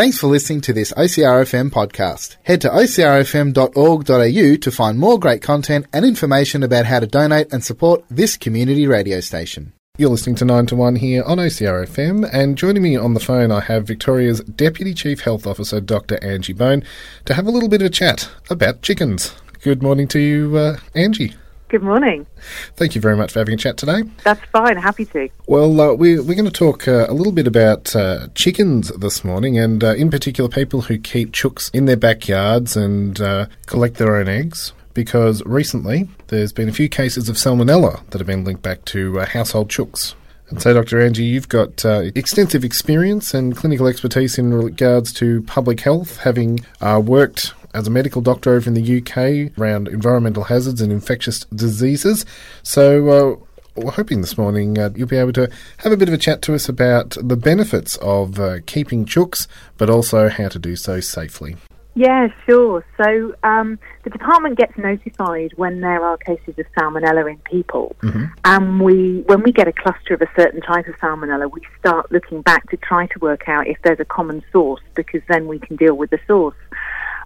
Thanks for listening to this OCRFM podcast. Head to ocrfm.org.au to find more great content and information about how to donate and support this community radio station. You're listening to 9 to 1 here on OCRFM, and joining me on the phone, I have Victoria's Deputy Chief Health Officer, Dr. Angie Bone, to have a little bit of a chat about chickens. Good morning to you, uh, Angie. Good morning. Thank you very much for having a chat today. That's fine. Happy to. Well, uh, we, we're going to talk uh, a little bit about uh, chickens this morning, and uh, in particular, people who keep chooks in their backyards and uh, collect their own eggs. Because recently there's been a few cases of salmonella that have been linked back to uh, household chooks. And so, Dr. Angie, you've got extensive experience and clinical expertise in regards to public health, having worked as a medical doctor over in the UK around environmental hazards and infectious diseases. So, uh, we're hoping this morning uh, you'll be able to have a bit of a chat to us about the benefits of uh, keeping chooks, but also how to do so safely. Yeah, sure. So um, the department gets notified when there are cases of salmonella in people, mm-hmm. and we, when we get a cluster of a certain type of salmonella, we start looking back to try to work out if there's a common source, because then we can deal with the source.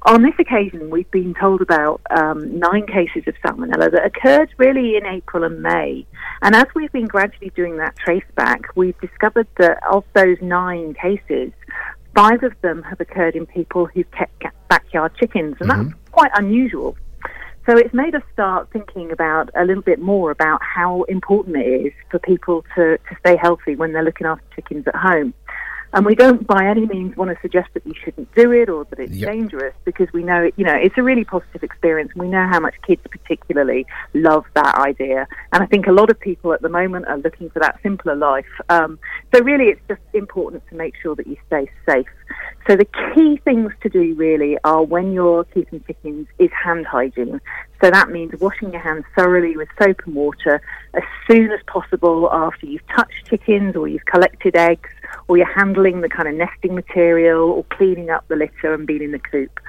On this occasion, we've been told about um, nine cases of salmonella that occurred really in April and May. And as we've been gradually doing that trace back, we've discovered that of those nine cases, five of them have occurred in people who've kept backyard chickens, and mm-hmm. that's quite unusual. So it's made us start thinking about a little bit more about how important it is for people to, to stay healthy when they're looking after chickens at home. And we don't by any means want to suggest that you shouldn't do it or that it's yep. dangerous because we know, it, you know, it's a really positive experience. And we know how much kids particularly love that idea. And I think a lot of people at the moment are looking for that simpler life. Um, so really it's just important to make sure that you stay safe. So the key things to do really are when you're keeping chickens is hand hygiene. So that means washing your hands thoroughly with soap and water as soon as possible after you've touched chickens or you've collected eggs or you're handling the kind of nesting material or cleaning up the litter and being in the coop.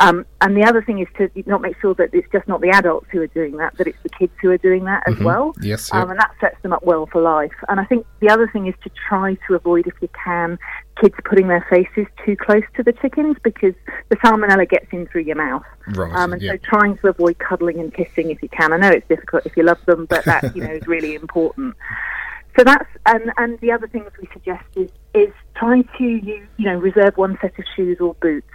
Um, and the other thing is to not make sure that it's just not the adults who are doing that, that it's the kids who are doing that as mm-hmm. well. Yes, yep. um, and that sets them up well for life. And I think the other thing is to try to avoid, if you can, kids putting their faces too close to the chickens because the salmonella gets in through your mouth. Right, um, and yep. so trying to avoid cuddling and kissing if you can. I know it's difficult if you love them, but that you know is really important. So that's and and the other things we suggest is is trying to you you know reserve one set of shoes or boots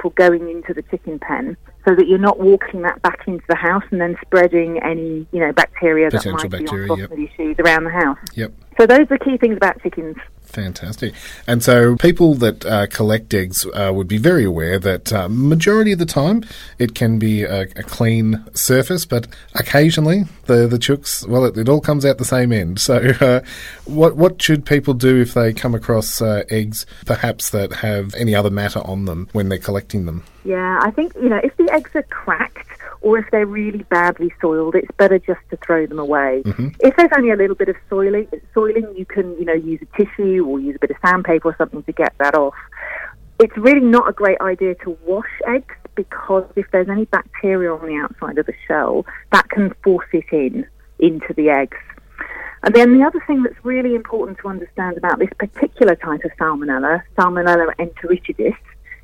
for going into the chicken pen so that you're not walking that back into the house and then spreading any you know bacteria Potential that might bacteria, be on yep. of your shoes around the house. Yep. So those are key things about chickens. Fantastic. And so people that uh, collect eggs uh, would be very aware that uh, majority of the time it can be a, a, clean surface, but occasionally the, the chooks, well, it, it all comes out the same end. So uh, what, what should people do if they come across uh, eggs perhaps that have any other matter on them when they're collecting them? Yeah, I think, you know, if the eggs are cracked, or if they're really badly soiled, it's better just to throw them away. Mm-hmm. If there's only a little bit of soiling, soiling, you can you know use a tissue or use a bit of sandpaper or something to get that off. It's really not a great idea to wash eggs because if there's any bacteria on the outside of the shell, that can force it in into the eggs. And then the other thing that's really important to understand about this particular type of salmonella, Salmonella enteritidis,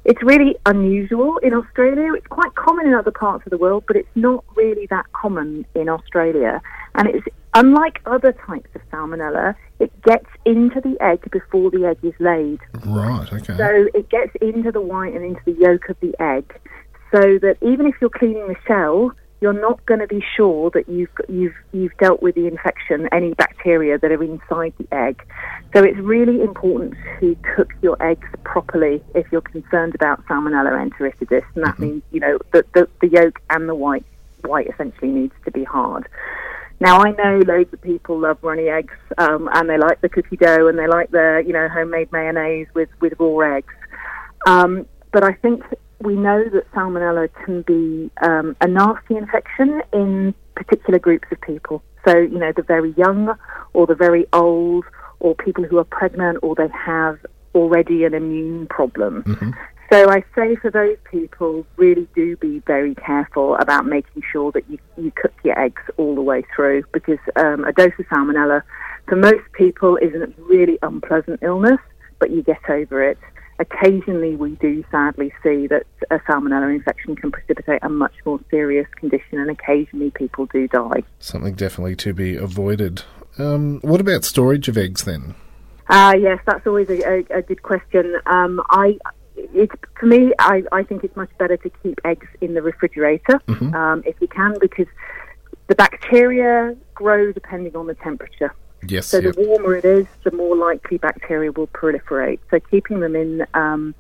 it's really unusual in Australia. It's quite common in other parts of the world, but it's not really that common in Australia. And it's unlike other types of salmonella, it gets into the egg before the egg is laid. Right, okay. So it gets into the white and into the yolk of the egg, so that even if you're cleaning the shell, you're not going to be sure that you've you've you've dealt with the infection, any bacteria that are inside the egg. So it's really important to cook your eggs properly if you're concerned about Salmonella enteritidis, and that mm-hmm. means you know the, the the yolk and the white white essentially needs to be hard. Now I know loads of people love runny eggs, um, and they like the cookie dough, and they like the you know homemade mayonnaise with with raw eggs. Um, but I think we know that salmonella can be um, a nasty infection in particular groups of people. So, you know, the very young or the very old or people who are pregnant or they have already an immune problem. Mm-hmm. So I say for those people, really do be very careful about making sure that you, you cook your eggs all the way through because um, a dose of salmonella for most people is a really unpleasant illness, but you get over it occasionally we do sadly see that a salmonella infection can precipitate a much more serious condition, and occasionally people do die. Something definitely to be avoided. Um, what about storage of eggs then? Uh, yes, that's always a, a, a good question. Um, I, it's for me, I, I think it's much better to keep eggs in the refrigerator Mhm. um, if you can, because the bacteria grow depending on the temperature. Yes, So yep. the warmer it is, the more likely bacteria will proliferate. So keeping them in um,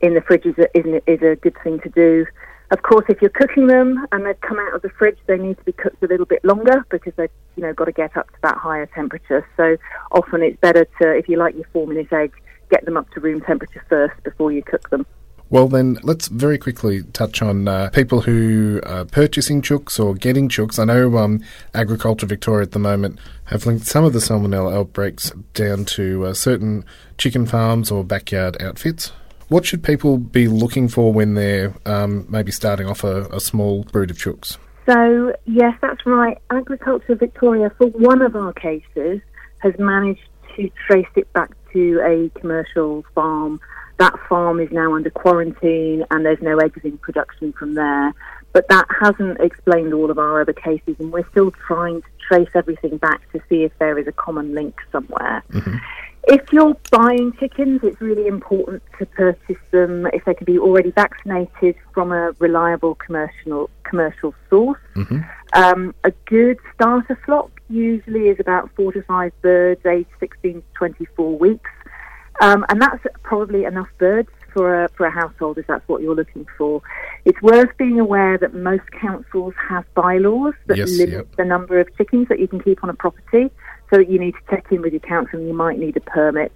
in the fridge is a, is, a, is a good thing to do. Of course, if you're cooking them and they've come out of the fridge, they need to be cooked a little bit longer because they've you know got to get up to that higher temperature. So often it's better to, if you like your four minute egg, get them up to room temperature first before you cook them. Well, then let's very quickly touch on uh, people who are purchasing chooks or getting chooks. I know um, Agriculture Victoria at the moment have linked some of the salmonella outbreaks down to uh, certain chicken farms or backyard outfits. What should people be looking for when they're um, maybe starting off a, a small brood of chooks? So, yes, that's right. Agriculture Victoria, for one of our cases, has managed to trace it back to a commercial farm. That farm is now under quarantine and there's no eggs in production from there. But that hasn't explained all of our other cases, and we're still trying to trace everything back to see if there is a common link somewhere. If you're buying chickens, it's really important to purchase them if they can be already vaccinated from a reliable commercial commercial source. Um, a good starter flock usually is about four to five birds, aged 16 to 24 weeks, um, and that's probably enough birds for a, for a household if that's what you're looking for. It's worth being aware that most councils have bylaws that Yes, limit yep. the number of chickens that you can keep on a property, so you need to check in with your council and you might need a permit.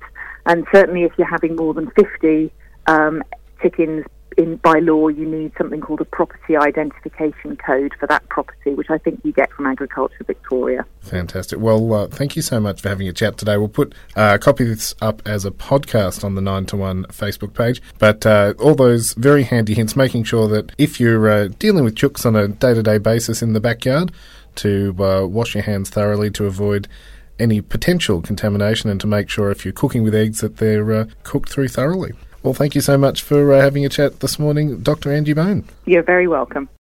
And certainly, if you're having more than 50 um, chickens in by law, you need something called a property identification code for that property, which I think you get from Agriculture Victoria. Fantastic. Well, uh, thank you so much for having a chat today. We'll put uh, copy this up as a podcast on the 9 to 1 Facebook page. But uh, all those very handy hints, making sure that if you're uh, dealing with chooks on a day to day basis in the backyard, to uh, wash your hands thoroughly to avoid any potential contamination and to make sure if you're cooking with eggs that they're uh, cooked through thoroughly. Well, thank you so much for uh, having a chat this morning, Dr. Angie Bone. You're very welcome.